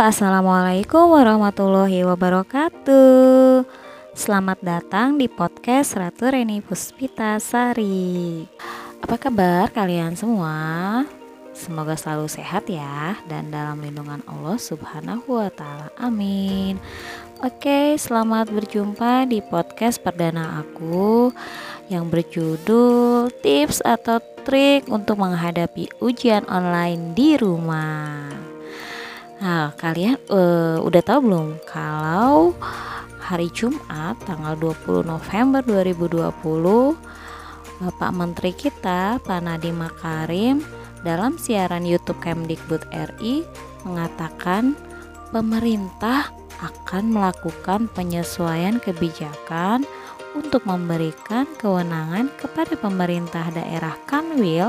Assalamualaikum warahmatullahi wabarakatuh. Selamat datang di podcast Ratu Reni Puspita Sari. Apa kabar kalian semua? Semoga selalu sehat ya Dan dalam lindungan Allah subhanahu wa ta'ala. Amin. Oke selamat berjumpa di podcast perdana aku Yang berjudul Tips atau trik untuk menghadapi ujian online di rumah Nah, kalian uh, udah tahu belum? Kalau hari Jumat tanggal 20 November 2020 Bapak Menteri kita Pak Nadiem Makarim dalam siaran YouTube Kemdikbud RI mengatakan pemerintah akan melakukan penyesuaian kebijakan untuk memberikan kewenangan kepada pemerintah daerah Kanwil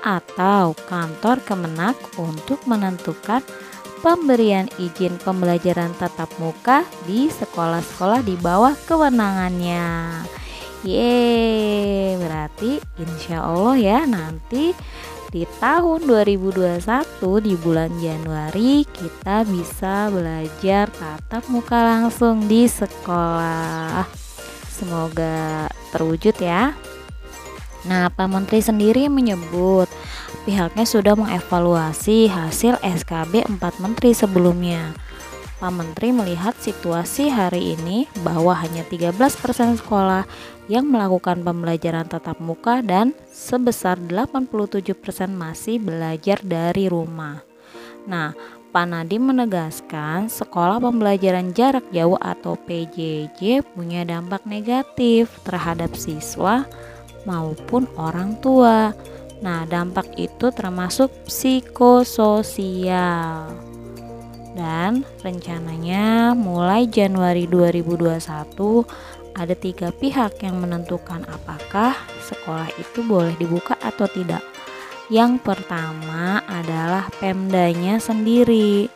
atau kantor Kemenak untuk menentukan pemberian izin pembelajaran tatap muka di sekolah-sekolah di bawah kewenangannya. Yeay, berarti insya Allah ya nanti di tahun 2021 di bulan Januari kita bisa belajar tatap muka langsung di sekolah. Semoga terwujud ya. Nah, Pak Menteri sendiri menyebut pihaknya sudah mengevaluasi hasil SKB 4 menteri sebelumnya. Pak Menteri melihat situasi hari ini bahwa hanya 13% sekolah yang melakukan pembelajaran tatap muka dan sebesar 87% masih belajar dari rumah. Nah, Pak Nadiem menegaskan sekolah pembelajaran jarak jauh atau PJJ punya dampak negatif terhadap siswa maupun orang tua Nah, dampak itu termasuk psikososial. Dan rencananya mulai Januari 2021 ada tiga pihak yang menentukan apakah sekolah itu boleh dibuka atau tidak. Yang pertama adalah Pemdanya sendiri.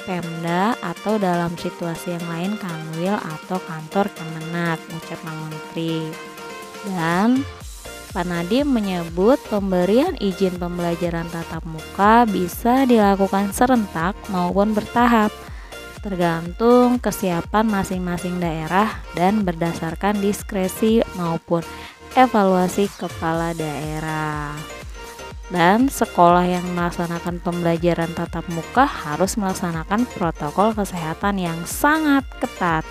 Pemda atau dalam situasi yang lain Kanwil atau kantor Kemenak ucap Menteri. Dan Pak Nadiem menyebut pemberian izin pembelajaran tatap muka bisa dilakukan serentak maupun bertahap, tergantung kesiapan masing-masing daerah dan berdasarkan diskresi maupun evaluasi kepala daerah. Dan sekolah yang melaksanakan pembelajaran tatap muka harus melaksanakan protokol kesehatan yang sangat ketat.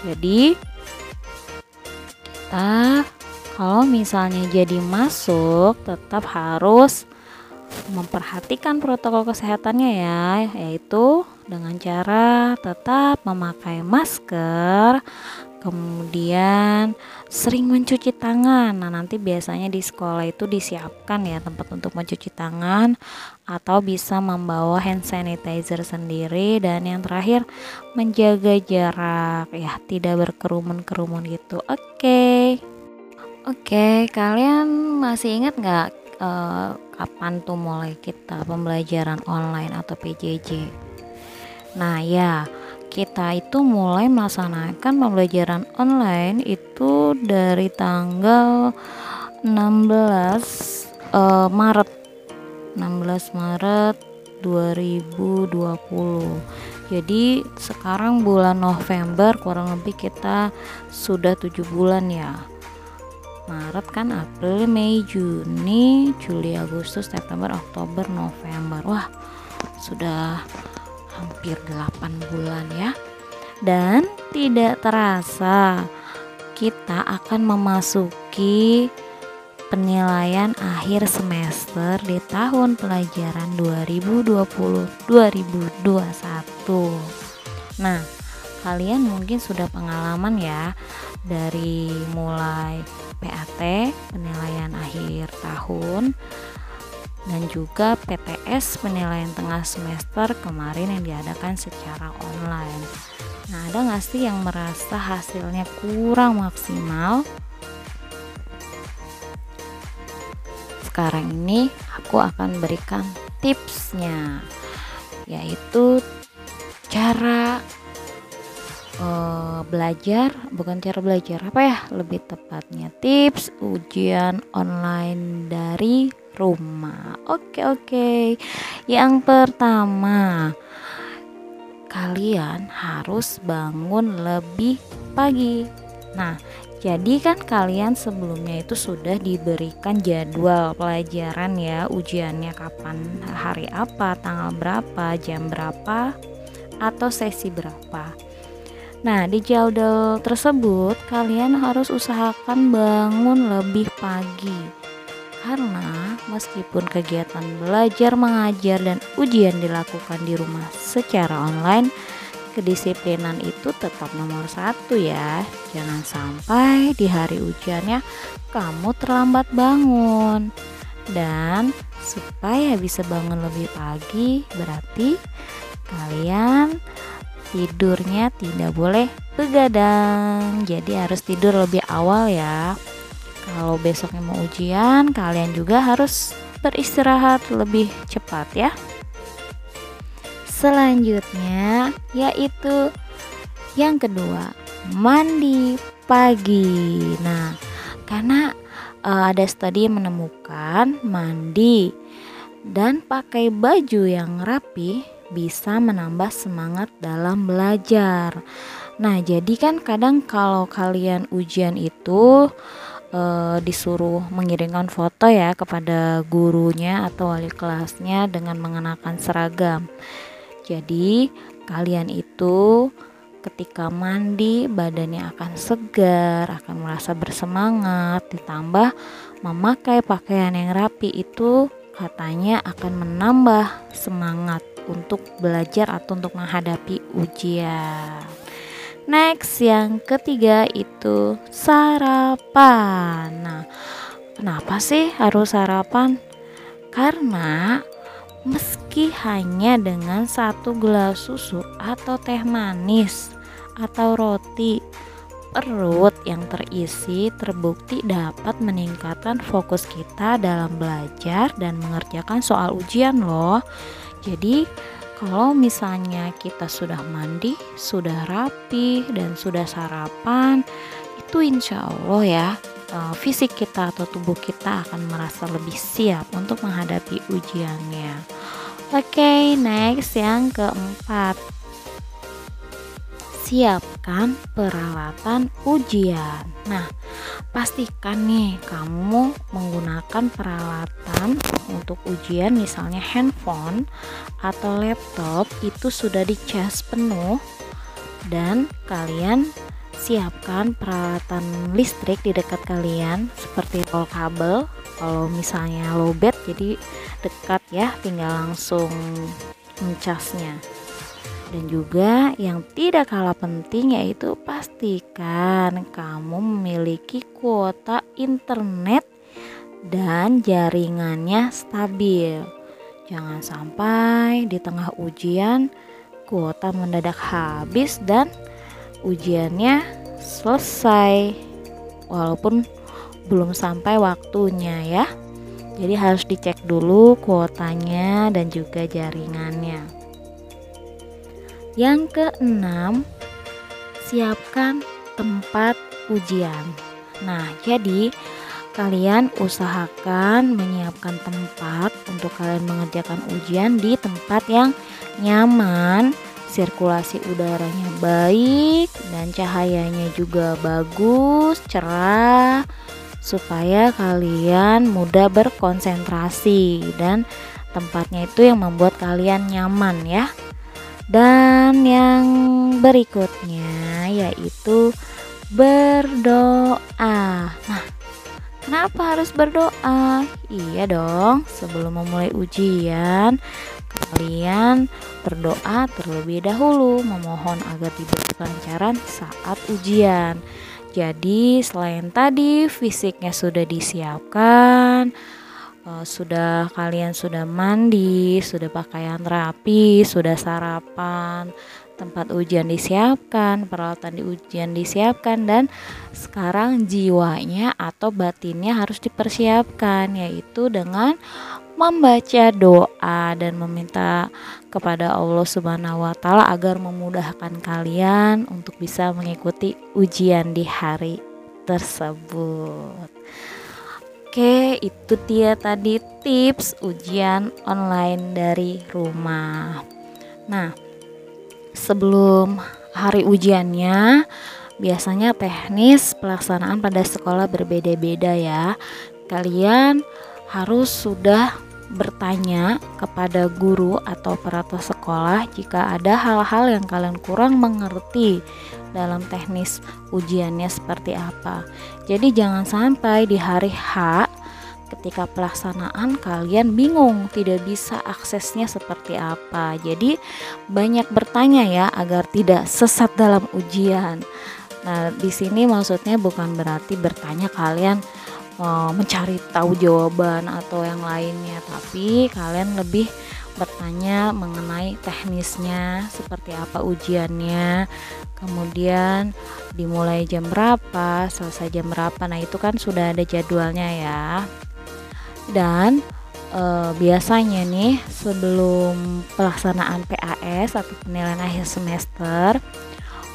Jadi, kita kalau misalnya jadi masuk tetap harus memperhatikan protokol kesehatannya ya yaitu dengan cara tetap memakai masker kemudian sering mencuci tangan. Nah nanti biasanya di sekolah itu disiapkan ya tempat untuk mencuci tangan atau bisa membawa hand sanitizer sendiri. Dan yang terakhir menjaga jarak ya tidak berkerumun-kerumun gitu. Oke. okay. Oke, kalian masih ingat nggak uh, kapan tuh mulai kita pembelajaran online atau PJJ? Nah ya, kita itu mulai melaksanakan pembelajaran online itu dari tanggal 16 uh, Maret. 16 Maret 2020 jadi sekarang bulan November kurang lebih kita sudah tujuh bulan ya Maret kan April Mei Juni Juli Agustus September Oktober November. Wah sudah hampir 8 bulan ya. Dan tidak terasa kita akan memasuki penilaian akhir semester di tahun pelajaran 2020-2021 nah kalian mungkin sudah pengalaman ya dari mulai PAT penilaian akhir tahun dan juga PTS penilaian tengah semester kemarin yang diadakan secara online. Nah, ada nggak sih yang merasa hasilnya kurang maksimal? Sekarang ini aku akan berikan tipsnya, yaitu cara uh, belajar bukan cara belajar apa ya lebih tepatnya tips ujian online dari rumah oke oke yang pertama kalian harus bangun lebih pagi. Nah, jadi kan kalian sebelumnya itu sudah diberikan jadwal pelajaran ya, ujiannya kapan, hari apa, tanggal berapa, jam berapa, atau sesi berapa. Nah, di jadwal tersebut kalian harus usahakan bangun lebih pagi. Karena meskipun kegiatan belajar, mengajar, dan ujian dilakukan di rumah secara online, kedisiplinan itu tetap nomor satu ya jangan sampai di hari ujiannya kamu terlambat bangun dan supaya bisa bangun lebih pagi berarti kalian tidurnya tidak boleh begadang. Jadi harus tidur lebih awal ya. Kalau besoknya mau ujian kalian juga harus beristirahat lebih cepat ya. Selanjutnya yaitu yang kedua mandi pagi. Nah karena uh, ada studi menemukan mandi dan pakai baju yang rapi bisa menambah semangat dalam belajar. Nah, jadi kan kadang kalau kalian ujian itu e, disuruh mengirimkan foto ya kepada gurunya atau wali kelasnya dengan mengenakan seragam. Jadi, kalian itu ketika mandi badannya akan segar, akan merasa bersemangat, ditambah memakai pakaian yang rapi itu katanya akan menambah semangat untuk belajar atau untuk menghadapi ujian. Next, yang ketiga itu sarapan. Nah, kenapa sih harus sarapan? Karena meski hanya dengan satu gelas susu atau teh manis atau roti perut yang terisi terbukti dapat meningkatkan fokus kita dalam belajar dan mengerjakan soal ujian loh jadi kalau misalnya kita sudah mandi, sudah rapi dan sudah sarapan, itu insya Allah ya uh, fisik kita atau tubuh kita akan merasa lebih siap untuk menghadapi ujiannya. Oke, okay, next yang keempat. Peralatan ujian. Nah, pastikan nih kamu menggunakan peralatan untuk ujian misalnya handphone atau laptop itu sudah dicas penuh. Dan kalian siapkan peralatan listrik di dekat kalian seperti roll kabel. Kalau misalnya lowbat jadi dekat ya tinggal langsung mencasnya dan juga yang tidak kalah penting yaitu pastikan kamu memiliki kuota internet dan jaringannya stabil. Jangan sampai di tengah ujian kuota mendadak habis dan ujiannya selesai. Walaupun belum sampai waktunya ya. Jadi harus dicek dulu kuotanya dan juga jaringannya yang keenam siapkan tempat ujian nah jadi kalian usahakan menyiapkan tempat untuk kalian mengerjakan ujian di tempat yang nyaman sirkulasi udaranya baik dan cahayanya juga bagus, cerah supaya kalian mudah berkonsentrasi dan tempatnya itu yang membuat kalian nyaman ya. Dan yang berikutnya yaitu berdoa. Nah, kenapa harus berdoa? Iya dong, sebelum memulai ujian Kalian berdoa terlebih dahulu memohon agar diberi kelancaran saat ujian. Jadi selain tadi fisiknya sudah disiapkan, uh, sudah kalian sudah mandi, sudah pakaian rapi, sudah sarapan, tempat ujian disiapkan, peralatan di ujian disiapkan dan sekarang jiwanya atau batinnya harus dipersiapkan yaitu dengan membaca doa dan meminta kepada Allah Subhanahu wa taala agar memudahkan kalian untuk bisa mengikuti ujian di hari tersebut. Oke, itu dia tadi tips ujian online dari rumah. Nah, sebelum hari ujiannya biasanya teknis pelaksanaan pada sekolah berbeda-beda ya. Kalian harus sudah bertanya kepada guru atau peraturan sekolah jika ada hal-hal yang kalian kurang mengerti dalam teknis ujiannya seperti apa. Jadi jangan sampai di hari H ketika pelaksanaan kalian bingung tidak bisa aksesnya seperti apa. Jadi banyak bertanya ya agar tidak sesat dalam ujian. Nah, di sini maksudnya bukan berarti bertanya kalian uh, mencari tahu jawaban atau yang lainnya, tapi kalian lebih bertanya mengenai teknisnya seperti apa ujiannya, kemudian dimulai jam berapa, selesai jam berapa. Nah, itu kan sudah ada jadwalnya ya. Dan e, biasanya nih sebelum pelaksanaan PAS atau penilaian akhir semester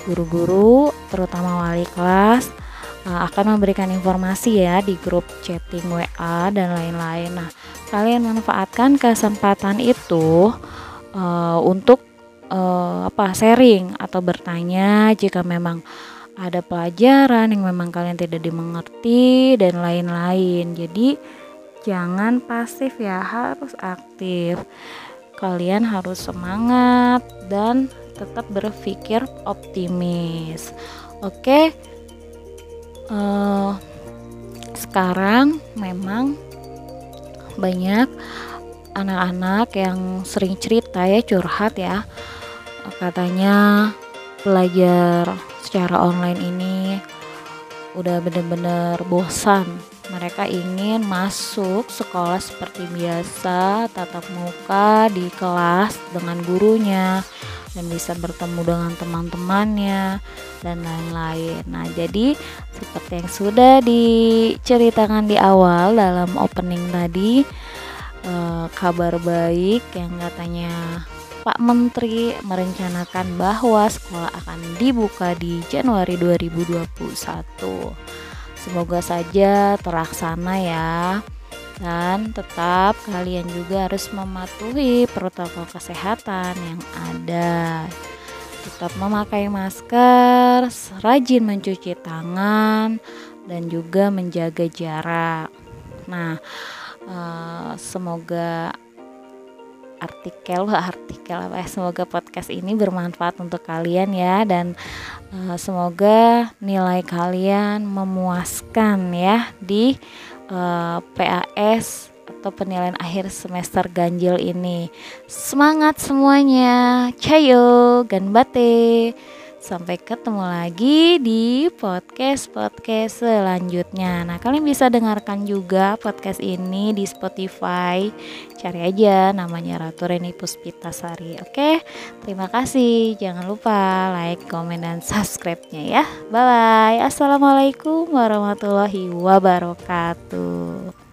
guru-guru terutama wali kelas akan memberikan informasi ya di grup chatting WA dan lain-lain. Nah, kalian manfaatkan kesempatan itu uh, untuk uh, apa sharing atau bertanya jika memang ada pelajaran yang memang kalian tidak dimengerti dan lain-lain. Jadi jangan pasif ya, harus aktif. Kalian harus semangat dan tetap berpikir optimis. Oke, uh, sekarang memang banyak anak-anak yang sering cerita ya curhat ya. Katanya belajar secara online ini udah bener-bener bosan. Mereka ingin masuk sekolah seperti biasa tatap muka di kelas dengan gurunya dan bisa bertemu dengan teman-temannya dan lain-lain. Nah, jadi seperti yang sudah diceritakan di awal dalam opening tadi eh, kabar baik yang katanya Pak Menteri merencanakan bahwa sekolah akan dibuka di Januari 2021. Semoga saja terlaksana ya dan tetap kalian juga harus mematuhi protokol kesehatan yang ada tetap memakai masker, rajin mencuci tangan, dan juga menjaga jarak. Nah, uh, semoga artikel artikel apa ya semoga podcast ini bermanfaat untuk kalian ya dan uh, semoga nilai kalian memuaskan ya di uh, eh, PAS atau penilaian akhir semester ganjil ini. Semangat semuanya. Cayo, ganbate. Sampai ketemu lagi di podcast-podcast selanjutnya. Nah, kalian bisa dengarkan juga podcast ini di Spotify. Cari aja namanya Ratu Reni Puspitasari. Oke, terima kasih. Jangan lupa like, komen, dan subscribe-nya ya. Bye-bye. Assalamualaikum warahmatullahi wabarakatuh.